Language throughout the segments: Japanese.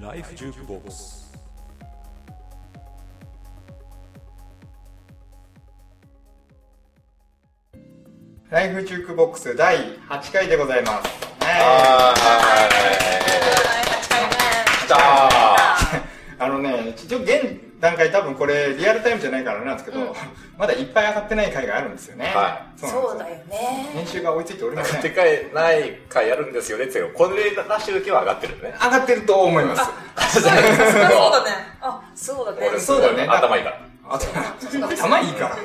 ライフジュークボックス。ライフジュークボックス第8回でございます。は来た あのね、一応現段階多分これリアルタイムじゃないからなんですけど、うん まだいっぱい上がってない回があるんですよね。はそうそうだよね。編集が追いついておりません。でかいない回やるんですよねってこれ出してる時は上がってるね。上がってると思います。そうだね。あ、そうだね。俺そうだね頭いいから。頭いいから。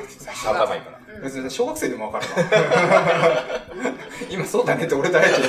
頭いいから。別に小学生でもわかるわ。今そうだねって俺だけ言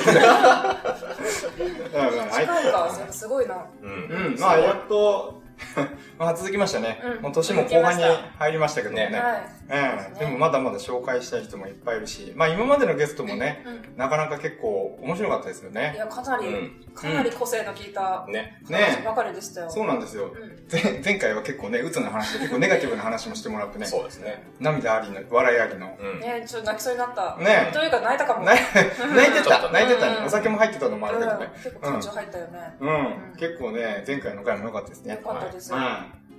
近いか、すごいな。うん。うん、まあやっと、まあ続きましたね。うんもう年も後半に入りましたけどもね。ねはい。うん、でもまだまだ紹介したい人もいっぱいいるし、まあ今までのゲストもね、うん。なかなか結構面白かったですよいね。や、かなり、うん。かなり個性の効いたね。話ばかりでしたよ。そうなんですよ。うん。前前回は結構ね、鬱な話で結構ネガティブな話もしてもらってね、そうですね。涙ありの、笑いありの。うん。ねちょっと泣きそうになった。ねというか泣いたかも。泣い 泣いてた、泣いてたね。うんお酒も入ってたのもあるけどね。うん結構感情入ったよね。うん、結構ね、前回の回も良かったですねよ。かったです。うん。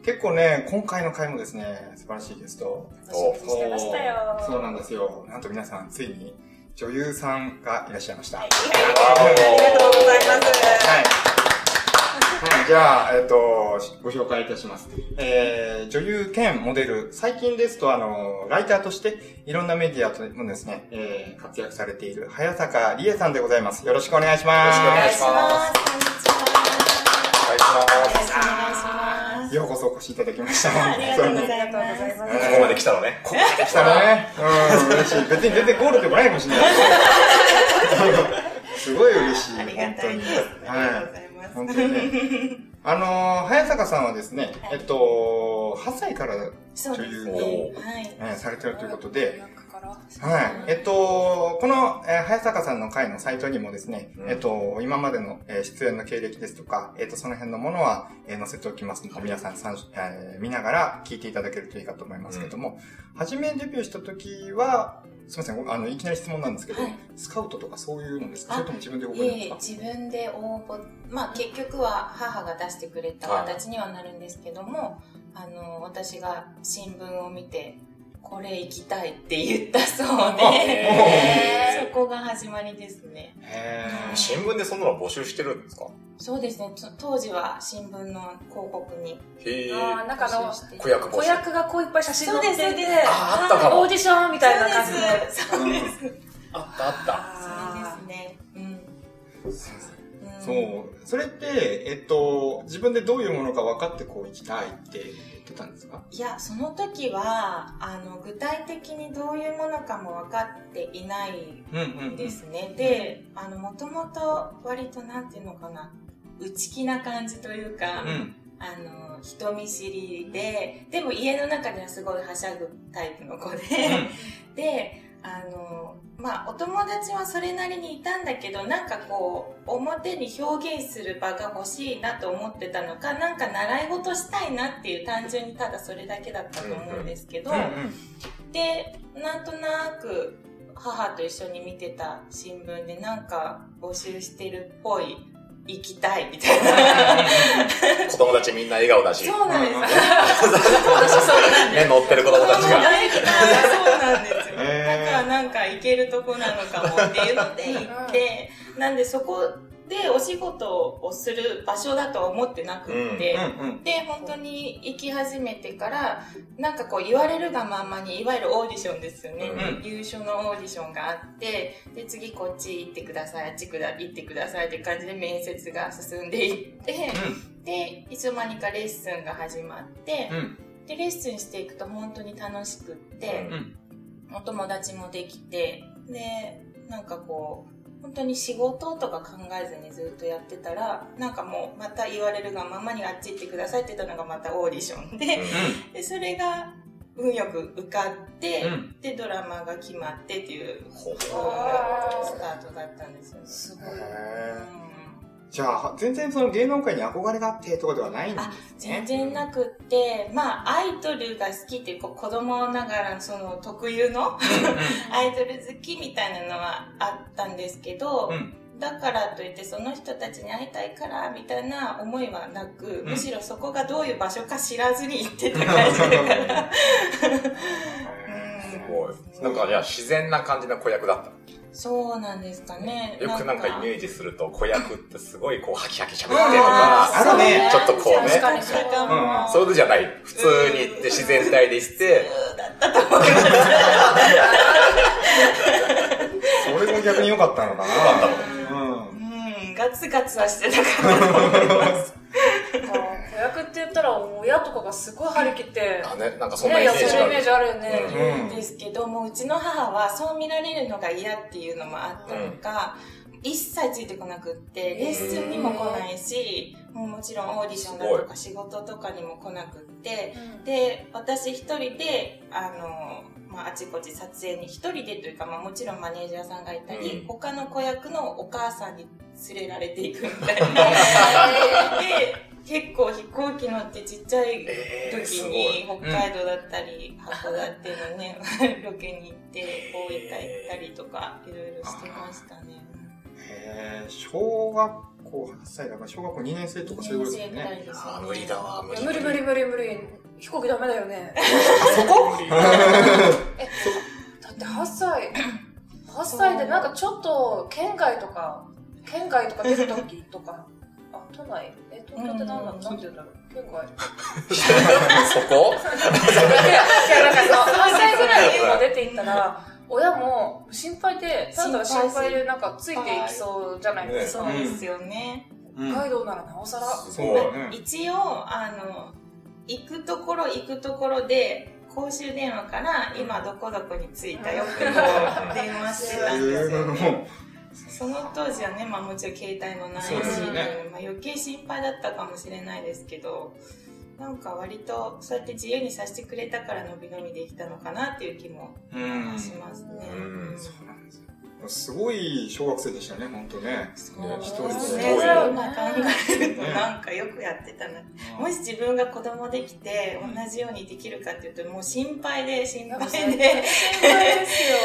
結構ね、今回の回もですね、素晴らしいゲスト。楽しみにしてましたよ。そうなんですよ。なんと皆さん、ついに女優さんがいらっしゃいました。はい。ありがとうございます。はい。はい、じゃあ、えっ、と、ご紹介いたします。えー、女優兼モデル、最近ですと、あの、ライターとして、いろんなメディアともですね、えー、活躍されている、早坂理恵さんでございます。よろしくお願いします。よろしくお願いしますこんにちは。お願いします。よろしくお願いします。ようこそお越しいただきました。ありがとうご本ざいます。うんここまで来たのね。当に来たね。うん、嬉しい。別に全然ゴールでもないかもしれない。すごい嬉しい。ありがたいです。はいありがとうございます。本当にね。あのー、早坂さんはですね、えっと、8歳からそうですね。されてるということで、はい。えっと、この、えー早坂さんの会のサイトにもですね、うん。えっと、今までの、えー出演の経歴ですとか、えっと、その辺のものは、えー載せておきますので、皆さん参えー見ながら聞いていただけるといいかと思いますけども、初めデビューした時は、すみません、あの、いきなり質問なんですけど、はい。スカウトとかそういうのですか？あそれとも自分で覚いええるんですか自分で応募、まあ結局は母が出してくれた形にはなるんですけども、あの、私が新聞を見て、これ行きたいって言ったそうで、へ そこが始まりですね。新聞でそんなの募集してるんですか？そうですね、と当時は新聞の広告にへえ。あーなんかあの子役。子役がこういっぱい写真載っていてああったかもオーディションみたいな感じでそうです。あったあった。あそうですね。うん。うんそう。それって、えっと、自分でどういうものか分かってこう行きたいって言ってたんですか？いや、その時は、あの、具体的にどういうものかも分かっていないうんうんんですね。で、あの、もともと割となんていうのかな、内気な感じというか、うん。あの、人見知りで、でも家の中ではすごいはしゃぐタイプの子で、で、あの、まあ、お友達はそれなりにいたんだけど、なんかこう、表に表現する場が欲しいなと思ってたのか、なんか習い事したいなっていう単純にただそれだけだったと思うんですけど、うんうん。で、なんとなく母と一緒に見てた新聞でなんか募集してるっぽい、行きたいみたいな。子供たちみんな笑顔だし。そうなんです。うん私そうなんです。ね、乗ってる子供たちが。そうなんですよ。だからなんか行けるとこなのかもっていうので行って、なんでそこでお仕事をする場所だとは思ってなくって、うんうん。で、本当に行き始めてから、なんかこう言われるがまんまに、いわゆるオーディションですよね。うん優勝のオーディションがあって、で、次こっち行ってください、あっちくだ行ってくださいって感じで面接が進んでいって、で、いつの間にかレッスンが始まって、うん。で、レッスンしていくと本当に楽しくって、うん。お友達もできて、で、なんかこう、本当に仕事とか考えずにずっとやってたら、なんかもうまた言われるがままにあっち行ってくださいって言ったのがまたオーディションで、で、それが運よく受かって、うんで、ドラマが決まってっていう、スタートだったんですよね。すごい。うんじゃあ、全然その芸能界に憧れがあってとかではないんですあね。全然なくって、まあ、アイドルが好きっていうこう子供ながらその特有のアイドル好きみたいなのはあったんですけど、うんだからといってその人たちに会いたいからみたいな思いはなく、うんむしろそこがどういう場所か知らずに行ってた感じだから。すごい。なんか、いや、自然な感じの子役だった。そうなんですかね。よくなんかイメージすると、子役ってすごいこう、ハキハキ喋ってとうんか、あるねちょっとこうね確かにそうかそういうのじゃない。普通に行って自然体で行って、だったと思います。それも逆に良かったのかな。よかったのうん。うん、ガツガツはしてたかなと思います。子役って言ったら親とかがすごい張り切って、あね、なんかそんなイね、メージあるやってるイメー。ジあるよね。うんですけどもうちの母はそう見られるのが嫌っていうのもあったのか、一切ついてこなくってレッスンにも来ないしもうもちろんオーディションだとか仕事とかにも来なくってで私一人であの、まあ、あちこち撮影に一人でというか、まあ、もちろんマネージャーさんがいたり、うん他の子役のお母さんに連れられていくみたいな。で結構飛行機乗ってちっちゃいえー時に北海道だったり函館のね ロケに行って大分行ったりとかいろいろしてましたね。えー、小学校8歳だから小学校2年生とかそういうらいね。ですよねあー無理だわ、無理。無理無理無理無理。飛行機ダメだよね。そこ？無理。だって8歳、8歳でなんかちょっと県外とか、県外とか出るときとか、あ、都内？え、東京って何ななんて言うんだろう？県外そこ？いや、いやなんかその8歳ぐらいでも出ていったら、親も心配で、ただ心配でなんかついていきそうじゃない？ですか。そうですよね。うん北海道ならなおさら。そうね。一応あの行くところ行くところで公衆電話から今どこどこに着いたよってこう電話してたんですよね。その当時はね、まあもちろん携帯もないし、ねまあ、余計心配だったかもしれないですけど、なんか割とそうやって自由にさせてくれたから伸び伸びできたのかなっていう気もうん。しますね。うんそうなんですよ。すごい小学生でしたね、本当ね。そう一人ですね。すごい今考えるとなんかよくやってたな。もし自分が子供できて同じようにできるかっていうともう心配で心配で心配ですよ。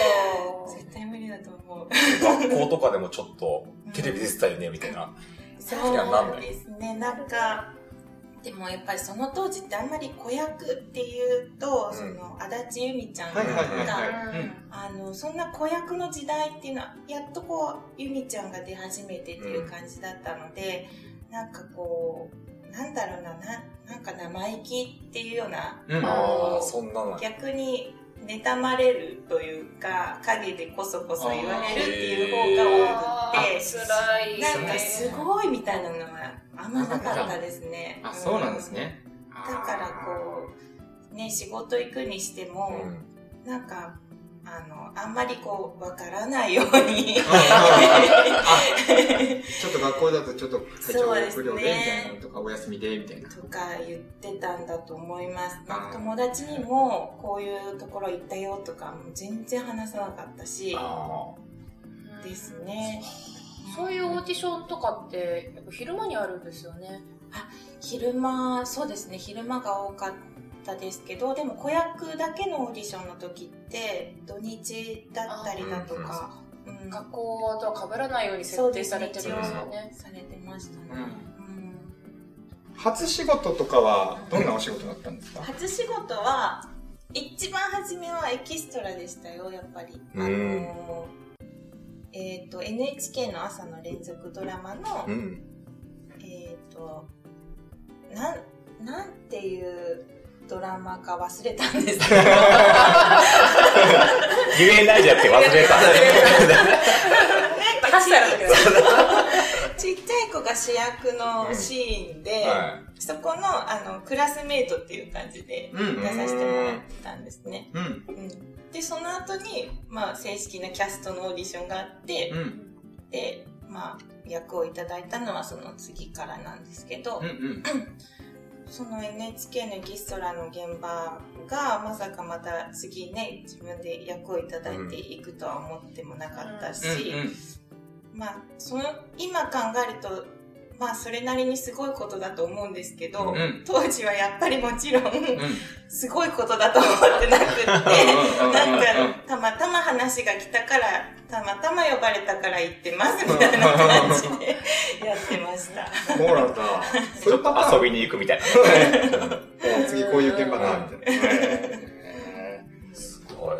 絶対無理だと思う。学校とかでもちょっと、テレビ出てたよね、みたいな。そうですね。なんか、でもやっぱりその当時ってあんまり子役っていうと、うんその足立由美ちゃんが、はいはいはいはい。うんあの、そんな子役の時代っていうのは、やっとこう、由美ちゃんが出始めてっていう感じだったので、なんかこう、なんだろうな、ななんか生意気っていうような、うんああ、そんなの。逆に妬まれるというか、陰でこそこそ言われるっていう方が多くて、辛い。なんかすごいみたいなのはあんまなかったですね。あ、そうなんですね。だからこう、ね、仕事行くにしても、うんなんか、あの、あんまりこう、わからないように。ちょっと学校だとちょっと体調不良でみたいなのとかお休みでみたいな。とか言ってたんだと思います。なんかあー友達にも、こういうところ行ったよとか、もう全然話さなかったし、あですね。そういうオーディションとかって、やっぱ昼間にあるんですよね。昼間、そうですね、昼間が多かったですけど、でも子役だけのオーディションの時って、土日だったりだとか、うん学校とは被らないように設定されてるんですよね。されてましたね。うんうん初仕事とかはどんなお仕事だったんですか？初仕事は、一番初めはエキストラでしたよ、やっぱり。うんあのえっ、と、NHK の朝の連続ドラマの、あ。うん。えっ、と、なん、なんていうドラマか忘れたんですけど、言えないじゃって忘れた。8歳の時だちっちゃい子が主役のシーンで、はそこのあのクラスメートっていう感じでうん出させてもらってたんですね。うん。うん、で、その後に、まあ、正式なキャストのオーディションがあって、うん。で、まあ、役をいただいたのはその次からなんですけど、うん。うん。その NHK のエキストラの現場がまさかまた次ね自分で役をいただいていくとは思ってもなかったし、うん。まあその今考えると、まあそれなりにすごいことだと思うんですけど、うん当時はやっぱりもちろん、うん。すごいことだと思ってなくって、なんか、たまたま話が来たから、たまたま呼ばれたから行ってますみたいな感じでやってました。そうなんだ。ちょっと遊びに行くみたいな。お次こういう現場だ、みたいな。へすごい。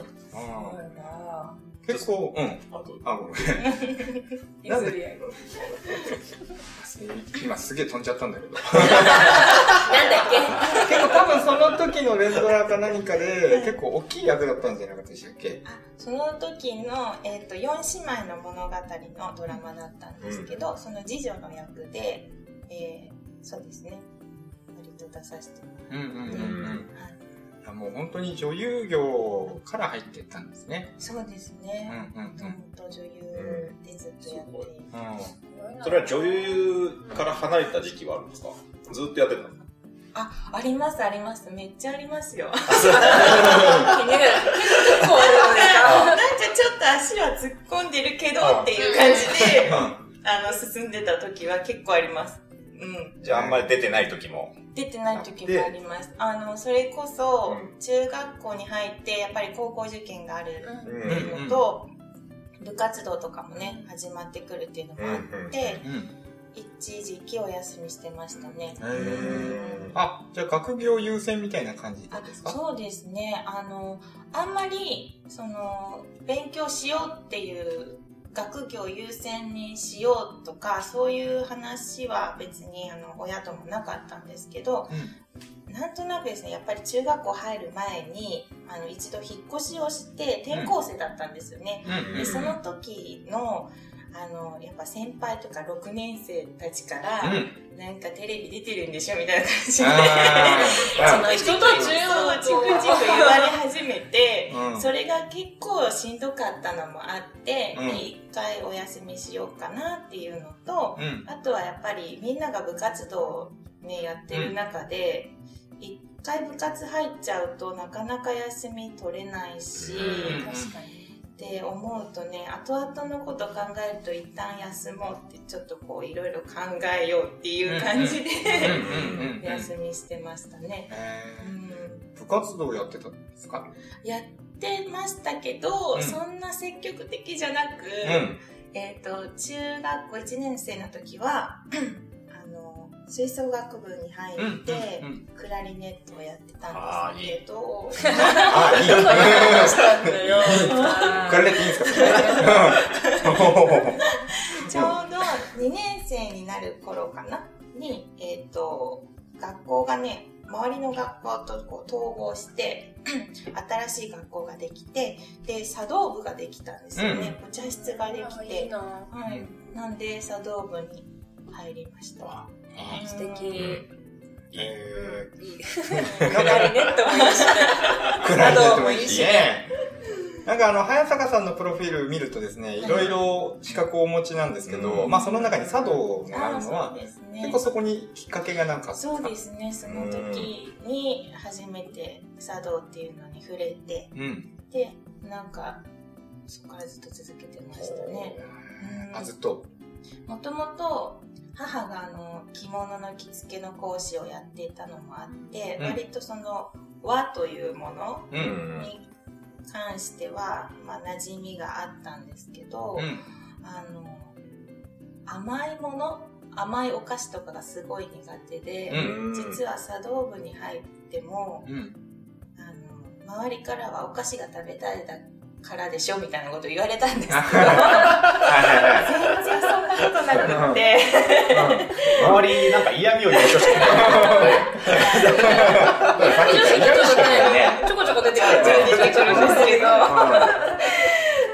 結構、うん。あと、あ、ごめん。譲り合い。今すげえ飛んじゃったんだけど。なんだっけ？結構多分その時の連ドラか何かで結構大きい役だったんじゃなかったでしたっけ？あその時の、えっと4姉妹の物語のドラマだったんですけど、その次女の役で、えーそうですね割と出させてもうんうんうんうん。はもう本当に女優業から入ってったんですね。そうですうんね。うんもともと女優でずっとやって。うん。それは女優から離れた時期はあるんですか？ずっとやってたの？あ、ありますあります。めっちゃありますよ。気になる。結構あるんですかなんかちょっと足は突っ込んでるけどっていう感じで、うんあの、進んでた時は結構あります。うん。じゃああんまり出てない時も。出てない時もあります。あの、それこそう、中学校に入って、やっぱり高校受験があるうんっていうのと、部活動とかもね、始まってくるっていうのもあって、うん。一時期お休みしてましたね。あ、じゃあ学業優先みたいな感じあですか？そうですね。あの、あんまり、その、勉強しようっていう、学業優先にしようとか、そういう話は別に、あの、親ともなかったんですけど、なんとなくですね、やっぱり中学校入る前に、あの、一度引っ越しをして、転校生だったんですよね。うん。うんで、その時の、あの、やっぱ先輩とか6年生たちから、うん。なんかテレビ出てるんでしょみたいな感じで、その人たちをチクチク言われ始めて、うんそれが結構しんどかったのもあって、うんで一回お休みしようかなっていうのと、うん。あとはやっぱりみんなが部活動をね、やってる中で、一回部活入っちゃうとなかなか休み取れないし、うん確かに。って思うとね後々のこと考えると一旦休もうってちょっとこういろいろ考えようっていう感じで休みしてましたね。うん部活動やってたんですかやってましたけど、うんそんな積極的じゃなく、うん。えっ、と中学校1年生の時は吹奏楽部に入って、うんうんクラリネットをやってたんですけどあ、いい。したんだよ。くられていいんですか？ちょうど2年生になる頃かなに、えっ、と、学校がね、周りの学校とこう統合して、新しい学校ができて、で、茶道部ができたんですよね。お茶室ができいいて。なはい。なんで、茶道部に入りました。素敵。うんえ。ー、クラリネットもいいし。なんかあの、早坂さんのプロフィール見るとですね、いろいろ資格をお持ちなんですけど、うんまあその中に茶道があるのは、結構。そこにきっかけがなんかそうですね。その時に初めて茶道っていうのに触れて、うん。で、なんか、そこからずっと続けてましたね。うんあ、ずっと？もともと母があの着物の着付けの講師をやっていたのもあって、うん割とその和というもの。に関しては、まあ、馴染みがあったんですけど、うん。あの甘いもの甘いお菓子とかがすごい苦手で、うん実は茶道部に入ってもうん。あの周りからはお菓子が食べたいだからでしょみたいなこと言われたんですけどはいはい全然そんなことなくって。周りになんか嫌味を言う人しかいない。ちょこちょこね、ちょこちょこ出てくるんですけど。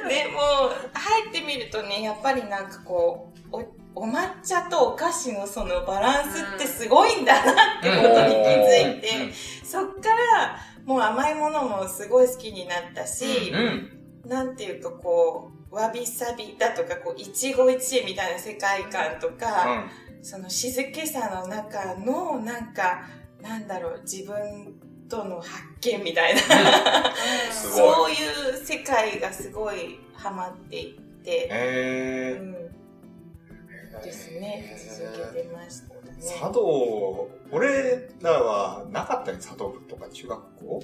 でも入ってみるとねやっぱりなんかこうおお抹茶とお菓子のそのバランスってすごいんだなってことに気づいて、そっからもう甘いものもすごい好きになったし、うん。なんていうかこうわびさびだとかこう一期一会みたいな世界観とか、その静けさの中のなんかなんだろう自分との発見みたいな すごい。そういう世界がすごいハマっていって、えー。うんですね、続けてましたね。茶道、俺らはなかったよ、茶道部とか中学校？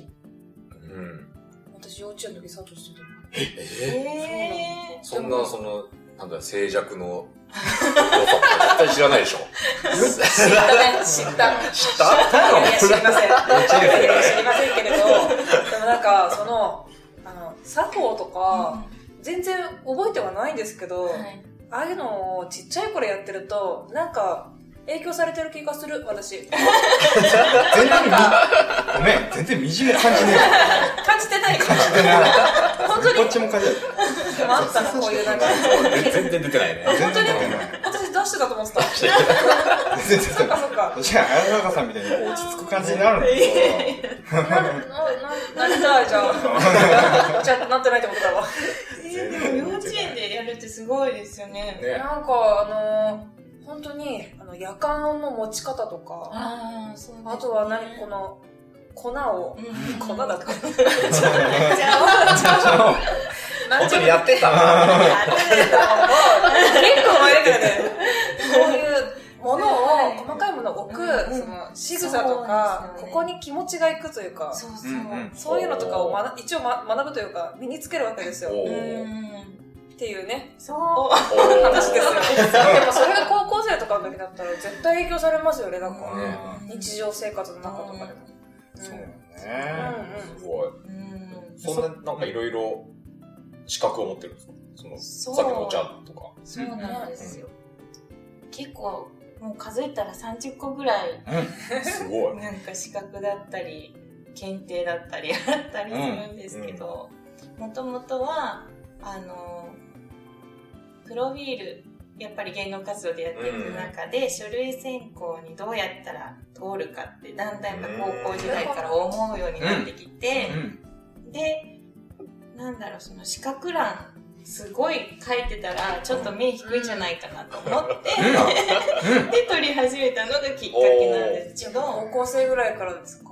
うん。私幼稚園の時佐藤してた。えー、そんな、その、なんだ、静寂の 絶対知らないでしょ。知ったね、知った。知った？知りません。知りません。けれど、でもなんか、その、あの、作法とか、全然覚えてはないんですけど、はい。ああいうのをちっちゃい頃やってると、なんか、影響されてる気がする、私。全然み、ごめん、全然みじも感じね感じてないえ。感じてない。本当にこっちも感じない。でもあったな、こういうなんか。全然出てないね。全然出てない。私出してたと思ってた。全然出てない。そっかそっか。じゃあ、綾坂さんみたいに落ち着く感じになるんだけど。な、な、な、なりたいじゃん。じゃあ、なってないってことだわ。えー、でも幼稚園でやるってすごいですよね。ね。なんか、あのー、本当に、あの、夜間の持ち方とか、ああ、そうね。あとは何、この、粉を、うん。粉だとか、本当にやってた。結構前だからね、こういうものを、細かいものを置く、うん。その、仕草とか、ね。ここに気持ちがいくというか、そうそう。うんうんそういうのとかを学一応、ま、学ぶというか、身につけるわけですよ。うん。ていうね、そう。話ですよ。でもそれが高校生とかの時だったら絶対影響されますよね、なんか。ね日常生活の中とかでも。そうね。うんすごい。うん。そんな、なんかいろいろ資格を持ってるんですか？その、そうさっきのお茶とか。そうなんですよ。結構、もう数えたら30個ぐらい、すごい。なんか資格だったり、検定だったりあったりするんですけど、もともとは、あの、プロフィール、やっぱり芸能活動でやっていく中で、書類選考にどうやったら通るかって、だんだんやっぱ高校時代から思うようになってきて、うん。で、なんだろう、その資格欄、すごい書いてたら、ちょっと目低いんじゃないかなと思って、で、取り始めたのがきっかけなんですけど、高校生ぐらいからですか？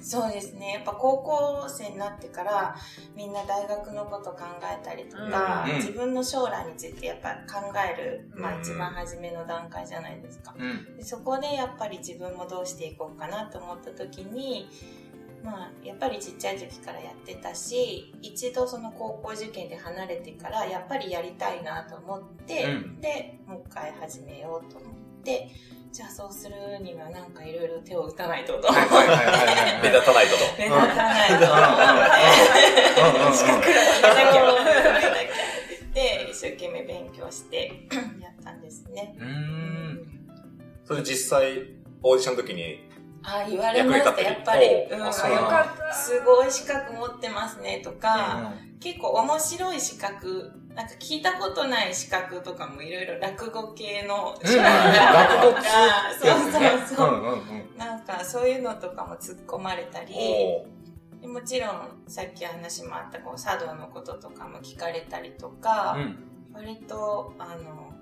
そうですね。やっぱ高校生になってから、みんな大学のこと考えたりとか、うん自分の将来についてやっぱ考える、まうんあ一番初めの段階じゃないですか。うん。でそこでやっぱり自分もどうしていこうかなと思った時に、まあ、やっぱりちっちゃい時からやってたし、一度その高校受験で離れてから、やっぱりやりたいなと思って、うんで、もう一回始めようと思って、じゃあそうするにはなんかいろいろ手を打たないとと目立たないとと。目立たないと思って、資格らなきゃ、なきゃって言って、一生懸命勉強してやったんですね。うーん。それで実際、オーディションの時に、ああ、言われました、やっぱり。うん、よかった。すごい資格持ってますねとか、結構面白い資格、なんか聞いたことない資格とかもいろいろ落語系の資格とか、そうそうそう。うんうんうん。なんかそういうのとかも突っ込まれたり、もちろんさっき話もあったこう茶道のこととかも聞かれたりとか、うん。割とあの、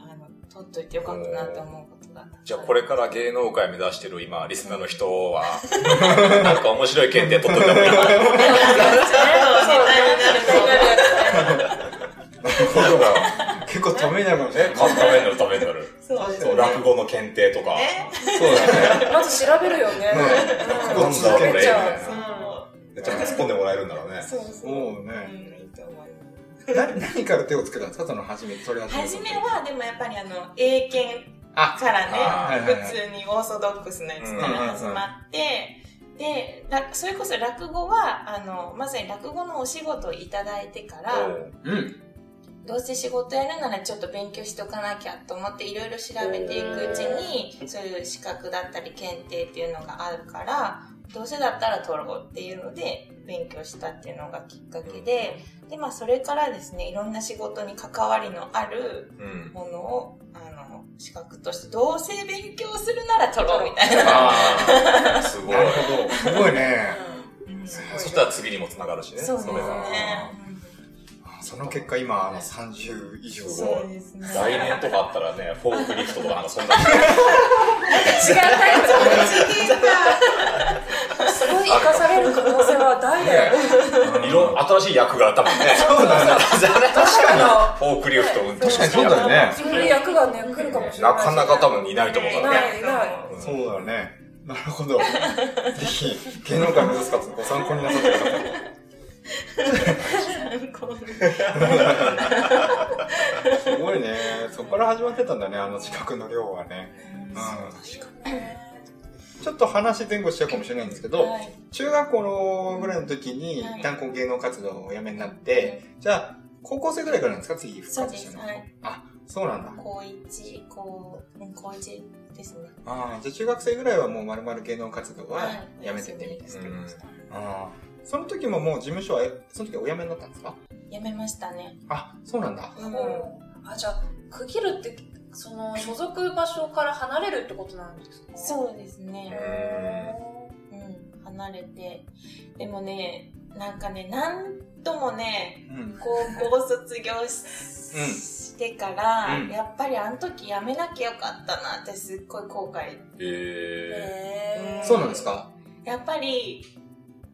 あの、取っといてよかったなと思うことが。じゃあこれから芸能界目指してる今、リスナーの人は、なんか面白い検定取っといた方がいい な。結構ためになるかもしれえ、ない。ためになるためになる。そうですそう、落語の検定とか。そうだね。まず調べるよね。落語うん続けてめちゃうちゃんと突っ込んでもらえるんだろうね。そうそう。ねうん、いいと思います。な何から手をつけたんですか？その初め、それ始め初めは、でもやっぱりあの、英検あ、からあね、ーはいはいはい普通にオーソドックスなやつから始まって、で、らそれこそ落語は、あの、まさに落語のお仕事をいただいてから、うん。どうせ仕事やるならちょっと勉強しとかなきゃと思っていろいろ調べていくうちに、そういう資格だったり検定っていうのがあるから、どうせだったら取ろうっていうので勉強したっていうのがきっかけで、で、まあそれからですね、いろんな仕事に関わりのあるうん。ものを、あの、資格として、どうせ勉強するなら取ろうみたいな。ああ、すごいな。るほど。すごいね。そしたら次にもつながるしね。そうですね。その結果今、あの、30以上。すごいそうですね。来年とかあったらね、フォークリフトとかなんかそんな。違うタイプだね。すごい生かされる可能性は大だよ。うんいろ、新しい役があったもんね。そうだね。確かに。フォークリフト運転確かにそうだよね。そういう役がね、来るかもしれな。ないかなか多分いないと思うからね。いないいないうんそうだね。なるほど。ぜひ、芸能界目指す方ご参考になさってください。すごいね。そこから始まってたんだね、あの資格の量はね。うん。ちょっと話前後しちゃうかもしれないんですけど、はい中学校のぐらいの時に、はい一旦こう芸能活動をおやめになって、じゃあ、高校生ぐらいからなんですか？次復。活したの。はい。あ、そうなんだ。高一、高、うん高一ですね。ああ、じゃあ中学生ぐらいはもう丸々芸能活動ははいやめててみたいな。してましたああ、その時ももう事務所は、えその時はお辞めになったんですか？やめましたね。あ、そうなんだ。うん。あ、じゃあ、区切るって、その、所属場所から離れるってことなんですか？そうですね。へうん。離れて。でもね、なんかね、なんともね、うん。高校卒業し,、してから、うんやっぱりあの時やめなきゃよかったなってすっごい後悔。へえ。そうなんですか？やっぱり、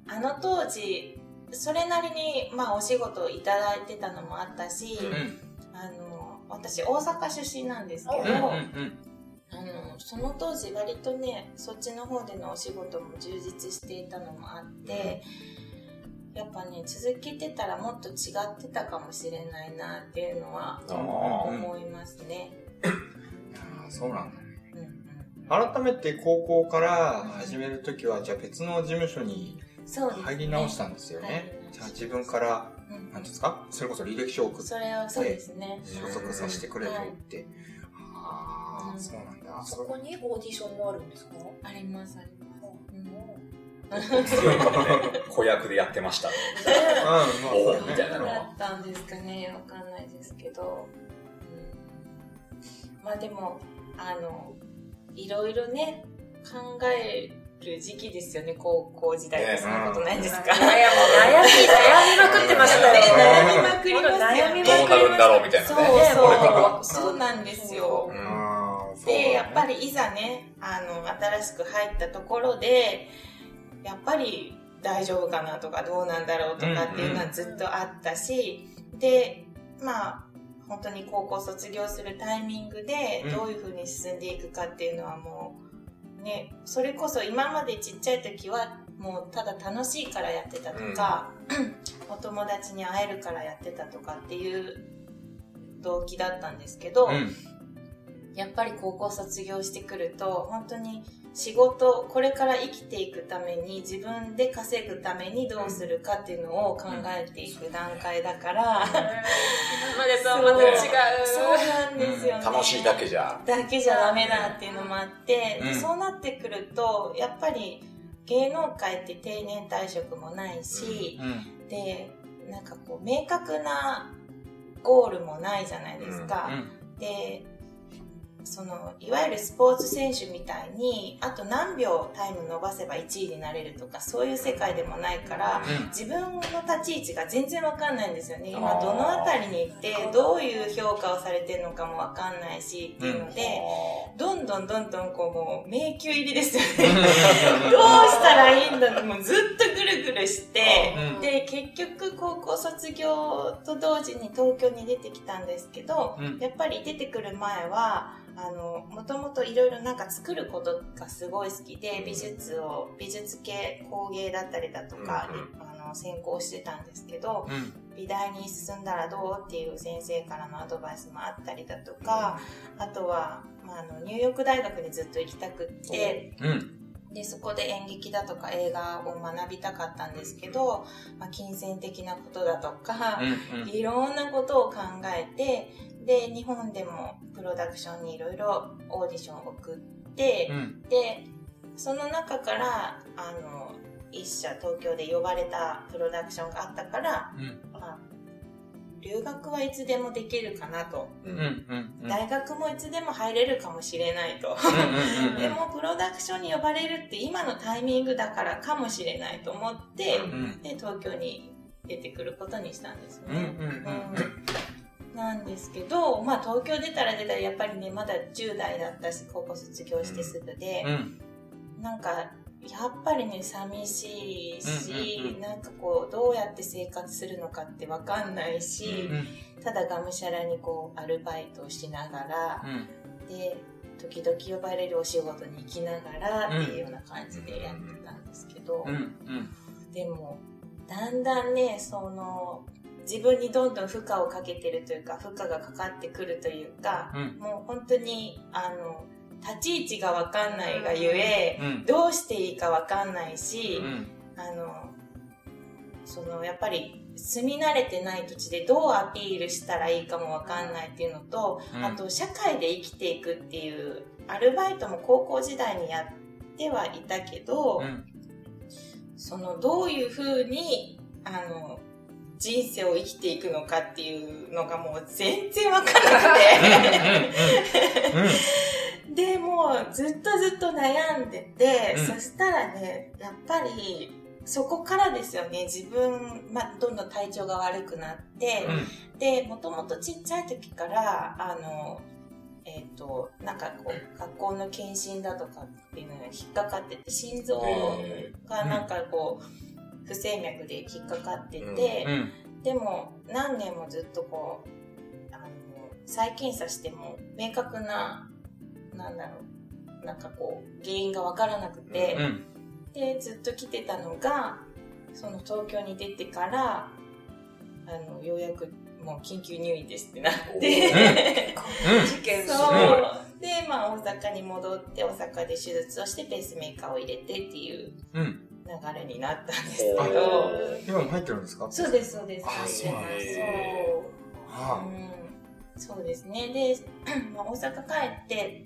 あの当時、それなりに、まあ、お仕事をいただいてたのもあったし、うん。あの、私、大阪出身なんですけど、うんうんうん。あの、その当時割とね、そっちの方でのお仕事も充実していたのもあって、やっぱね、続けてたらもっと違ってたかもしれないなっていうのは思いますね。ああ、そうなんだね。うんうん改めて高校から始める時は、じゃあ別の事務所にそうですね。入り直したんですよ入ね。じゃあ自分から、うなんていうんですか？それこそ履歴書を送ってそれはそうですね。所属させてくれと言って。ああ、うんそうなんだ。そこにオーディションもあるんですか？あります、あります。強いかもね。子役でやってました。うん、まあそうだね。みたいなのだったんですかねわかんないですけど、うん、まあでもあのいろいろね考える時期ですよね。高校時代ねってそんなことないですか、いやいや、もう悩み、悩みまくってましたよ。悩みまくりますよ悩みまくりまどうなるんだろうみたいなそうね。そうそうなんですよ、でやっぱりいざねあの新しく入ったところでやっぱり大丈夫かなとかどうなんだろうとかっていうのはずっとあったし、でまあ本当に高校卒業するタイミングでうん。どういうふうに進んでいくかっていうのはもうねそれこそ今までちっちゃい時はもうただ楽しいからやってたとか、お友達に会えるからやってたとかっていう動機だったんですけど、うん。やっぱり高校卒業してくると本当に仕事これから生きていくために自分で稼ぐためにどうするかっていうのを考えていく段階だから、今までとはまた違う。そうなんですよね、楽しいだけじゃ。だけじゃダメだっていうのもあって、うんそうなってくるとやっぱり芸能界って定年退職もないし、うん。でなんかこう明確なゴールもないじゃないですか。でそのいわゆるスポーツ選手みたいにあと何秒タイム伸ばせば1位になれるとかそういう世界でもないからうん。自分の立ち位置が全然わかんないんですよね。今どの辺りに行ってどういう評価をされてるのかもわかんないしっていうので、どんどんどんどんこうもう迷宮入りですよね。どうしたらいいんだってもうずっとぐるぐるして、うん。で結局高校卒業と同時に東京に出てきたんですけど、うん。やっぱり出てくる前はあのもともといろいろなんか作ることがすごい好きで美術を美術系工芸だったりだとか、うんあの専攻してたんですけどうん。美大に進んだらどうっていう先生からのアドバイスもあったりだとかあとは、まあ、あのニューヨーク大学にずっと行きたくって。うん。でそこで演劇だとか映画を学びたかったんですけど、まあ、金銭的なことだとか、うん。いろんなことを考えてで日本でもプロダクションにいろいろオーディションを送ってう、ん。でその中からあの一社東京で呼ばれたプロダクションがあったから、うん。まあ、留学はいつでもできるかなと、う。うんん。うん。大学もいつでも入れるかもしれないと。うん。うん。でもプロダクションに呼ばれるって今のタイミングだからかもしれないと思って、うん。で東京に出てくることにしたんですね。うん。うん。うんなんですけど、まあ、東京出たら出たらやっぱりねまだ10代だったし高校卒業してすぐで、うん。なんかやっぱりね、寂しいし、うんうんうん。なんかこう、どうやって生活するのかってわかんないし、うんただがむしゃらにこう、アルバイトをしながら、うん。で、時々呼ばれるお仕事に行きながらっていうような感じでやってたんですけど、うんうん。でも、だんだんね、その、自分にどんどん負荷をかけてるというか、負荷がかかってくるというか、うん。もう本当に、あの、立ち位置がわかんないがゆえ、うん。どうしていいかわかんないしう、ん。あの、その、やっぱり、住み慣れてない土地でどうアピールしたらいいかもわかんないっていうのと、うん。あと、社会で生きていくっていう、アルバイトも高校時代にやってはいたけど、うん。その、どういうふうに、あの、人生を生きていくのかっていうのがもう全然わからなくて。で、もうずっとずっと悩んでて、うん。そしたらね、やっぱり、そこからですよね、自分、まあ、どんどん体調が悪くなって、で、もともとちっちゃい時から、あの、えっ、と、なんかこう、学校の検診だとかっていうのに引っかかってて、心臓えがなんかこう、不整脈で引っかかってて、うん。でも何年もずっとこう、あの、再検査しても明確な、なんだろう、なんかこう、原因がわからなくて、うんで、ずっと来てたのが、その東京に出てから、あの、ようやくもう緊急入院ですってなって、事件そう。す。で、まあ大阪に戻って、大阪で手術をしてペースメーカーを入れてっていううん流れになったんですけおど、ー今も入ってるんですか？そうです、そうです。あそうなんですはうん。そうですね。で、まあ、大阪帰って、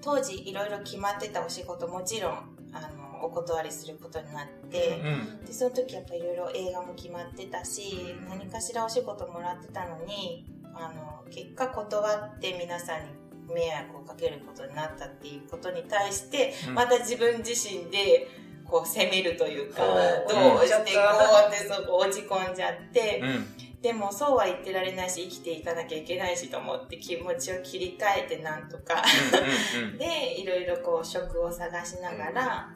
当時いろいろ決まってたお仕事もちろん、あの、お断りすることになって、うんで、その時やっぱいろいろ映画も決まってたし、何かしらお仕事もらってたのに、あの、結果断って皆さんに迷惑をかけることになったっていうことに対して、うん。また自分自身で、こう責めるというか、あどうしていこうってそこ落ち込んじゃって、うん。でもそうは言ってられないし、生きていかなきゃいけないしと思って気持ちを切り替えてなんとか。うん で、いろいろこう職を探しながら、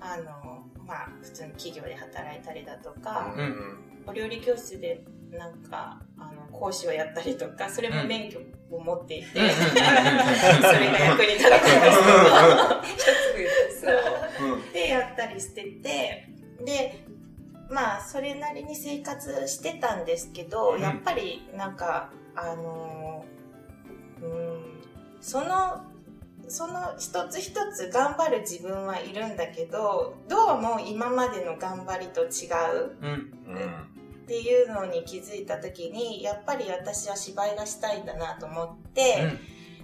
あの、まあ普通に企業で働いたりだとか、うん。お料理教室でなんか、あの、講師をやったりとか、それも免許を持っていて、うん。それが役に立ったんですけど、そう。で、やったりしてて、で、まあ、それなりに生活してたんですけど、うん。やっぱり、なんか、あのーうん、その、その一つ一つ頑張る自分はいるんだけど、どうも今までの頑張りと違う。うん。うんっていうのに気づいた時に、やっぱり私は芝居がしたいんだなと思って、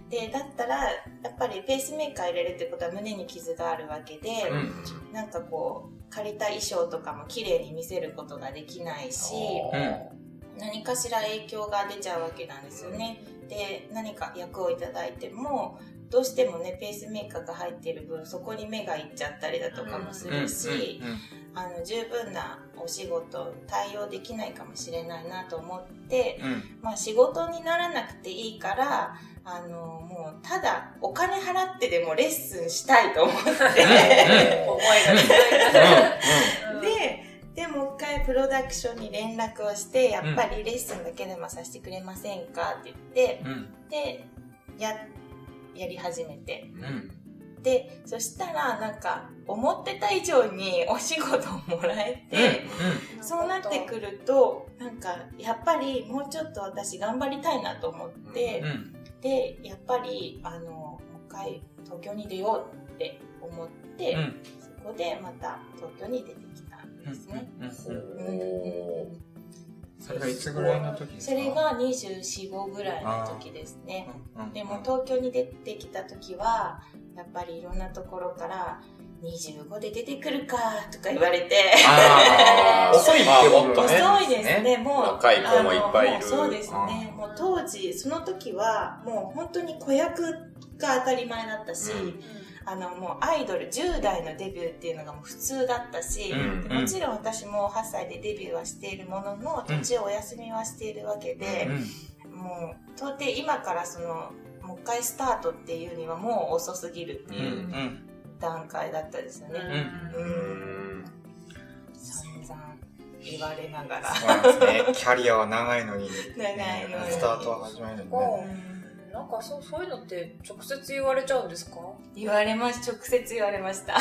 で、だったら、やっぱりペースメーカー入れるってことは胸に傷があるわけで、うん。なんかこう、借りた衣装とかも綺麗に見せることができないし、何かしら影響が出ちゃうわけなんですよね。で、何か役をいただいても、どうしてもね、ペースメーカーが入ってる分、そこに目がいっちゃったりだとかもするし、あの、十分なお仕事対応できないかもしれないなと思って、まあ仕事にならなくていいから、あの、もうただお金払ってでもレッスンしたいと思って、思いがで、で、もう一回プロダクションに連絡をして、やっぱりレッスンだけでもさせてくれませんかって言って、で、や、やり始めて。で、そしたら、なんか、思ってた以上にお仕事をもらえて、そうなってくると、なんか、やっぱりもうちょっと私頑張りたいなと思って、で、やっぱり、あの、もう一回東京に出ようって思って、そこでまた東京に出てきたんですね。うんそれがいつぐらいの時ですか？それが24、5ぐらいの時ですね。でも東京に出てきた時は、やっぱりいろんなところから、25で出てくるかとか言われて、遅いってことね。遅いですね、もう。若い子もいっぱいいる。そうですね。もう当時、その時は、もう本当に子役が当たり前だったし、あの、もうアイドル10代のデビューっていうのがもう普通だったし、うんでもちろん私も8歳でデビューはしているものの、途中お休みはしているわけで、もう到底今からその、もう一回スタートっていうにはもう遅すぎるっていう段階だったですよね。うんうん。散々言われながら。そうですね。キャリアは長いのに、長いのにスタートは始まるのにね。うんなんかそうそういうのって直接言われちゃうんですか？言われまし、直接言われました。あ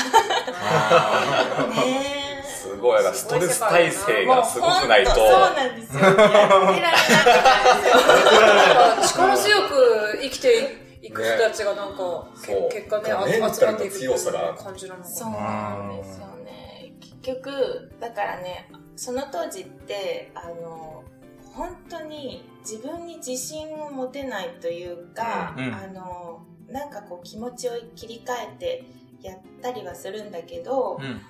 ねえ。すごい、ストレス耐性がすごくないと。そうなんですよ。やって力強く生きていく人たちがなんか、そうけ結果ね、集まっていくっていう強さが感じなのかそうな。なんですよね。結局、だからね、その当時って、あの、本当に自分に自信を持てないというか、うんうんあの、なんかこう気持ちを切り替えてやったりはするんだけど、うん。うん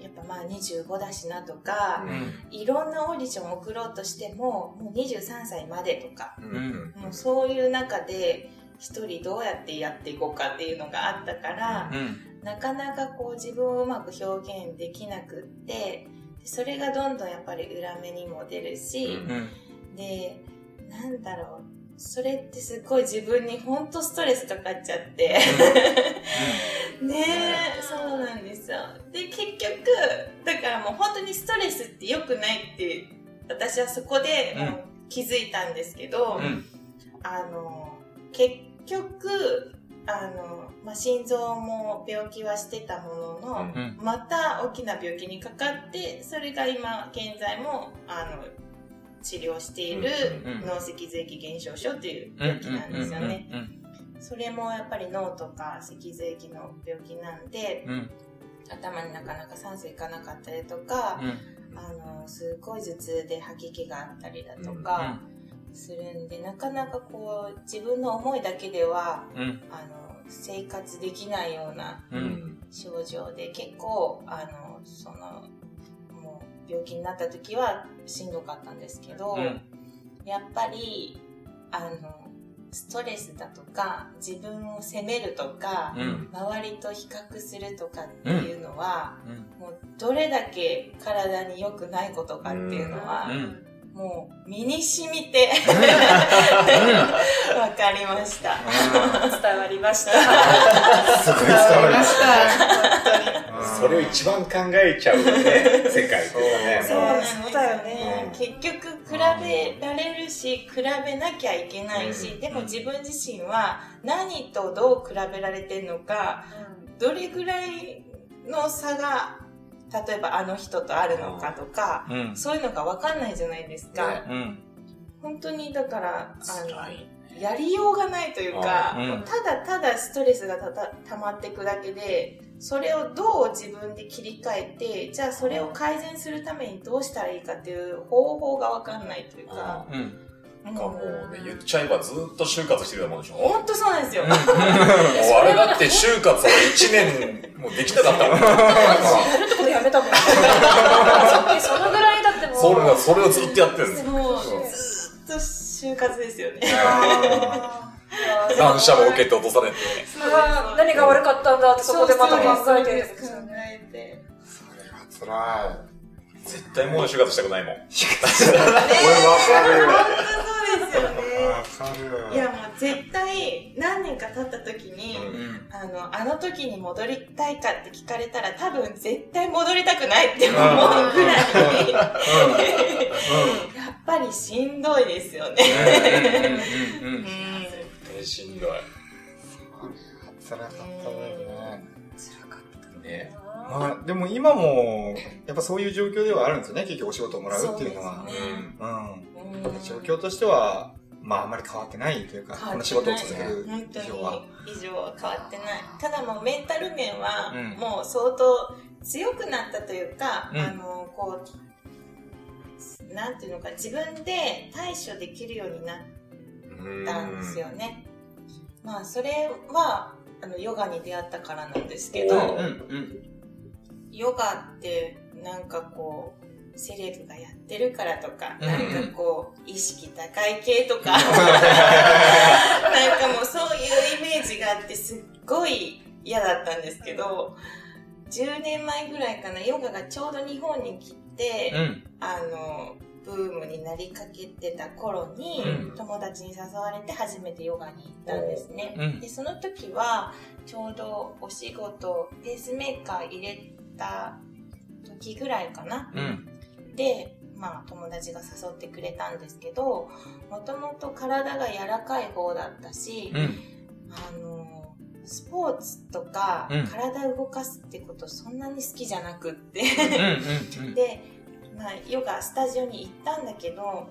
やっぱまあ25だしなとか、うん。いろんなオーディションを送ろうとしても、もう23歳までとか、うんうんもうそういう中で一人どうやってやっていこうかっていうのがあったから、うん。なかなかこう自分をうまく表現できなくって、でそれがどんどんやっぱり裏目にも出るし、うん。で、なんだろう、それってすごい自分にほんとストレスかかっちゃって、ねえ、そうなんですよ。で、結局、だからもう本当にストレスって良くないって、私はそこでもう気づいたんですけど、うん。あの、結局、あの、まあ、心臓も病気はしてたものの、うん。また大きな病気にかかって、それが今現在も、あの、治療している脳脊髄液減少症っていう病気なんですよね。うん。それもやっぱり脳とか脊髄液の病気なんで、うん。頭になかなか酸素いかなかったりとか、うん。あの、すごい頭痛で吐き気があったりだとか、するんで、なかなかこう、自分の思いだけでは、うん。あの、生活できないようなう。うんん症状で、結構、あの、その、もう、病気になった時はしんどかったんですけど、うんやっぱり、あの、ストレスだとか、自分を責めるとか、うん。周りと比較するとかっていうのは、うん。もうどれだけ体に良くないことかっていうのは、うん。もう身に染みて。わかりました。伝わりました。すごい伝わりました。それを一番考えちゃうよね、世界というかね。そう。だよね。結局比べられるし、比べなきゃいけないし、うん。でも自分自身は何とどう比べられてるのか、どれぐらいの差が、例えばあの人とあるのかとか、うん。そういうのがわかんないじゃないですか。ねうん。本当にだから、あ。の、やりようがないというか、うんただただストレスがたた溜まっていくだけで、それをどう自分で切り替えて、じゃあそれを改善するためにどうしたらいいかっていう方法がわかんないというか、うん。なんかもうね、言っちゃえばずっと就活してるようなもんでしょ？もう本当そうなんですよ。あれだって就活は1年もうできなかったもん。やるってことやめたもん。そのぐらいだってもう。それが、それをずっとやってるんですよ。もうずっと就活ですよね。何社も受けて落とされて。それは何が悪かったんだってそこでまた考えてるんですよ考ね。えて。それは絶対もう就活したくないもん。辛い。俺わかるですよね。わかる。いやもう絶対何年か経った時に、うん。あの、あの時に戻りたいかって聞かれたら多分絶対戻りたくないって思うぐらい、やっぱりしんどいですよね。うん。うん。うん。うん。絶対しんどい。辛かったね。辛かったね。まあ、でも今も、やっぱそういう状況ではあるん。ですよね、結局お仕事をもらうっていうのは。そうですねうん。うん状況としては、まああんまり変わってないというか、この仕事を続ける以上は。以上は変わってない。ただもうメンタル面はうんもう相当強くなったというか、うんあの、こう、なんていうのか、自分で対処できるようになったんですよね。まあそれは、あの、ヨガに出会ったからなんですけど、うん、うん。ヨガってなんかこう、セレブがやってるからとか、うんなんかこう、意識高い系とか、なんかもうそういうイメージがあってすっごい嫌だったんですけど、10年前ぐらいかな、ヨガがちょうど日本に来て、うん。あの、ブームになりかけてた頃に、うん友達に誘われて初めてヨガに行ったんですね。うんで、その時は、ちょうどお仕事、ペースメーカー入れた時ぐらいかな。うん。で、まあ友達が誘ってくれたんですけど、もともと体が柔らかい方だったし、うん。あの、スポーツとかうん体動かすってことそんなに好きじゃなくって。で、まあ、ヨガスタジオに行ったんだけど、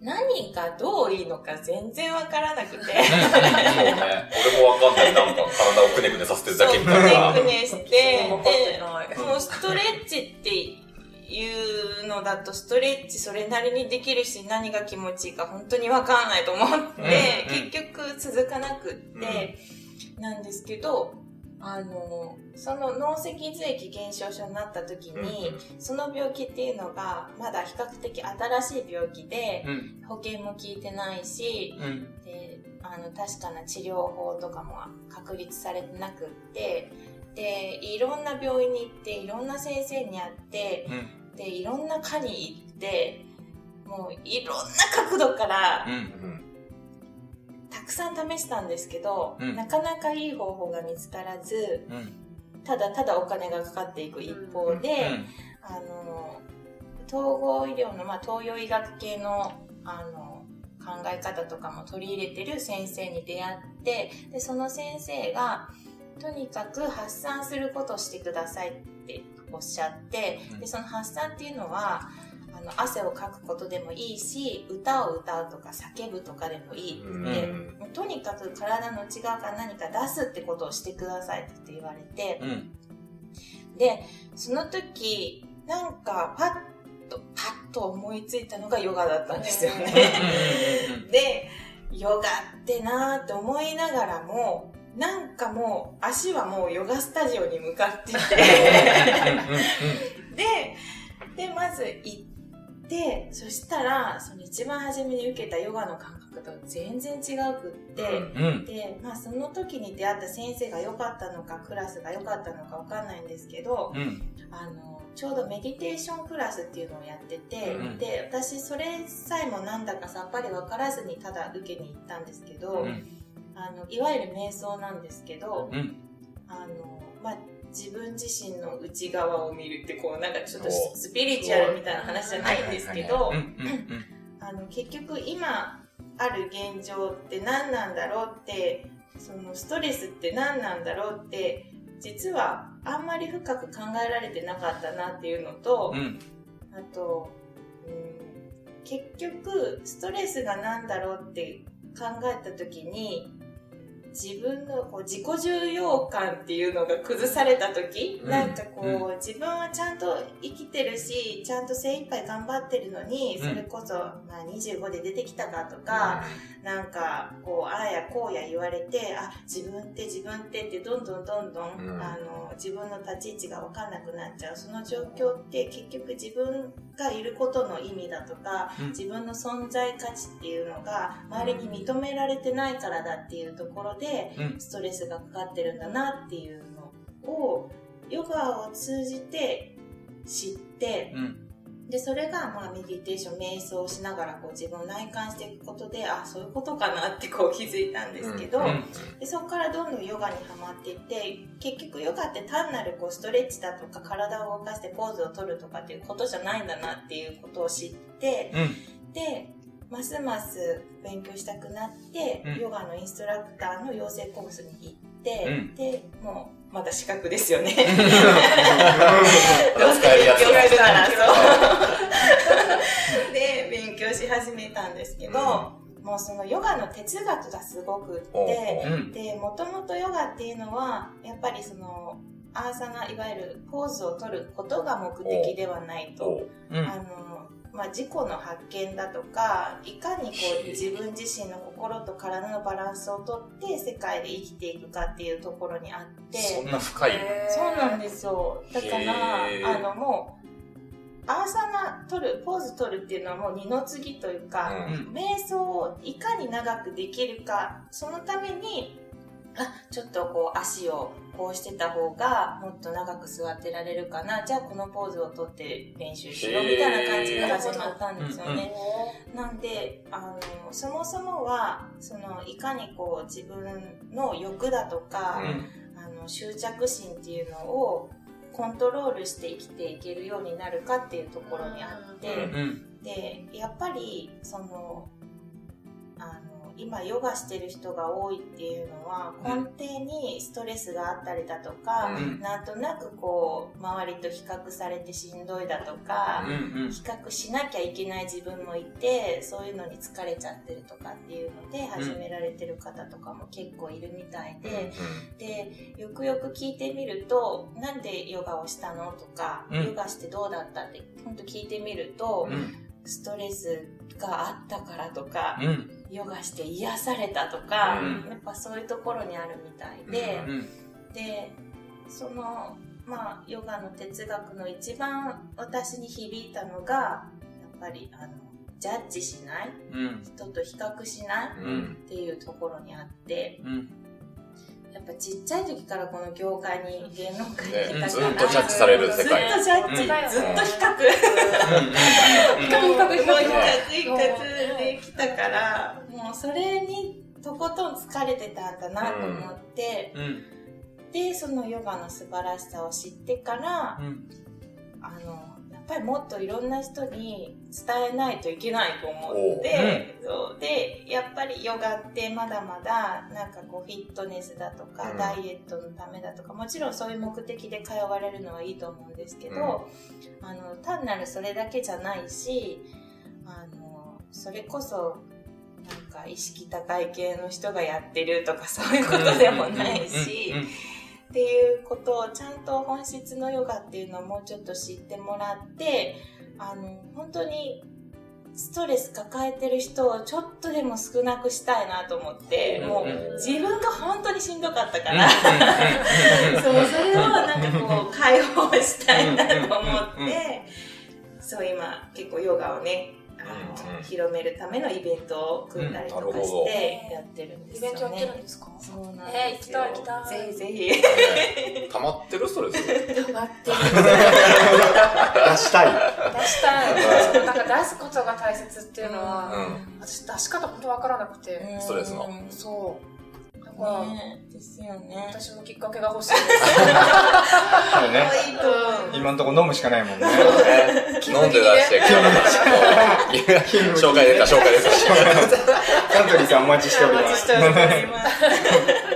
何がどういいのか全然わからなくて。そうね。俺もわかんない。なんか体をくねくねさせてるだけみたいな。くねくねして、で。もうストレッチっていうのだとストレッチそれなりにできるし何が気持ちいいか本当にわかんないと思って、うんうん結局続かなくって、なんですけど、あの、その脳脊髄液減少症になった時に、その病気っていうのがまだ比較的新しい病気で、うん。保険も効いてないし、うん。であの確かな治療法とかも確立されてなくってでいろんな病院に行っていろんな先生に会ってうん。でいろんな科に行ってもういろんな角度からうん。うんたくさん試したんですけど、うんなかなかいい方法が見つからずうん。ただただお金がかかっていく一方で、あの統合医療の、まあ、東洋医学系のあの考え方とかも取り入れてる先生に出会ってでその先生がとにかく発散することをしてくださいっておっしゃってうんでその発散っていうのはあの汗をかくことでもいいし歌を歌うとか叫ぶとかでもいいってもうとにかく体の内側から何か出すってことをしてくださいって言われて。うん。で、その時、なんかパッと、パッと思いついたのがヨガだったんですよね。で、ヨガってなーって思いながらも、なんかもう足はもうヨガスタジオに向かってて、で、で、まず行って、そしたら、その一番初めに受けたヨガの感覚と全然違うくって、うん。で、まあその時に出会った先生が良かったのか、クラスが良かったのかわかんないんですけど、うん。あの、ちょうどメディテーションクラスっていうのをやってて、うんで、私それさえもなんだかさっぱり分からずにただ受けに行ったんですけど、うん。あの、いわゆる瞑想なんですけど、うん。あの、まあ、自分自身の内側を見るってこうなんかちょっとおスピリチュアルみたいな話じゃないんですけど結局今ある現状って何なんだろうってそのストレスって何なんだろうって実はあんまり深く考えられてなかったなっていうのと、うん。あと、うん、結局ストレスが何だろうって考えた時に自分のこう自己重要感っていうのが崩された時、うん。なんかこう、自分はちゃんと生きてるしちゃんと精一杯頑張ってるのに、うん。それこそ、まあ、25で出てきたかとか、なんかこうああやこうや言われてあ自分って自分ってってどんどんどんどん、うん。あの自分の立ち位置が分かんなくなっちゃう。その状況って結局自分がいることの意味だとか、うん。自分の存在価値っていうのが周りに認められてないからだっていうところで、うんストレスがかかってるんだなっていうのをヨガを通じて知って、うん。で、それが、まあ、メディテーション、瞑想をしながら、こう、自分を内観していくことで、あ、そういうことかなって、こう、気づいたんですけど、うんでそこからどんどんヨガにはまっていって、結局ヨガって単なる、こう、ストレッチだとか、体を動かしてポーズを取るとかっていうことじゃないんだなっていうことを知って、うん。で、ますます勉強したくなって、うんヨガのインストラクターの養成コースに行って、うんで、もう、まだ資格ですよね。どうせ勉強するなそう。で、勉強し始めたんですけど、もうそのヨガの哲学がすごくって、うん。で、もともとヨガっていうのは、やっぱりその、アーサナ、いわゆるポーズを取ることが目的ではないと。おうん。あの、まあ、自己の発見だとか、いかにこう自分自身の心と体のバランスをとって世界で生きていくかっていうところにあって、そんな深い。そうなんですよ。だから、あのもう、アーサナ取る、ポーズ取るっていうのはもう二の次というか、うん瞑想をいかに長くできるか、そのために、あ、ちょっとこう足をこうしてた方がもっと長く座ってられるかな。じゃあこのポーズをとって練習しようみたいな感じで始まったんですよね。なんであのそもそもはそのいかにこう自分の欲だとか、あの執着心っていうのをコントロールして生きていけるようになるかっていうところにあって、でやっぱりそのあの今ヨガしてる人が多いっていうのは根底にストレスがあったりだとか、うん、なんとなくこう周りと比較されてしんどいだとか、うんうん、比較しなきゃいけない自分もいてそういうのに疲れちゃってるとかっていうので始められてる方とかも結構いるみたいで、うん、でよくよく聞いてみるとなんでヨガをしたのとか、ヨガしてどうだったって本当聞いてみると、ストレスがあったからとか、うん、ヨガして癒されたとか、うん、やっぱそういうところにあるみたいで、うん、でそのまあヨガの哲学の一番私に響いたのがやっぱりあのジャッジしない、人と比較しないっていうところにあって、やっぱちっちゃい時からこの業界に芸能界に来たから、ね、ずっとジャッジされる世界。ずっとジャッジ、うん、ずっと比較。比較比較比較比較できたからもうそれにとことん疲れてたんだなと思って、うん。うん、でそのヨガの素晴らしさを知ってから、あのっぱりもっといろんな人に伝えないといけないと思って、う。ん、そう。でやっぱりヨガってまだまだなんかこうフィットネスだとか、うん、ダイエットのためだとかもちろんそういう目的で通われるのはいいと思うんですけど、うん、あの単なるそれだけじゃないしあのそれこそなんか意識高い系の人がやってるとかそういうことでもないし。っていうことをちゃんと本質のヨガっていうのをもうちょっと知ってもらってあの本当にストレス抱えてる人をちょっとでも少なくしたいなと思って、もう自分が本当にしんどかったから、そう、それをなんかこう解放したいなと思って、そう今結構ヨガをね、あの、広めるためのイベントを組んだりとかしてやってるんですよね。イベントやってるんですか？そうなんですえー、行きたい行きたい。ぜひぜひ。溜まってるそれ溜まってる。出したい。出したい。なんか出すことが大切っていうのは、私出し方本当わからなくて。ストレスの。そう。ね、ですよね。私もきっかけが欲しいです。そうね。今のところ飲むしかないもんね。飲んで出して、紹介出た、紹介出た。サントリーさんお待ちしております。お待ちしております。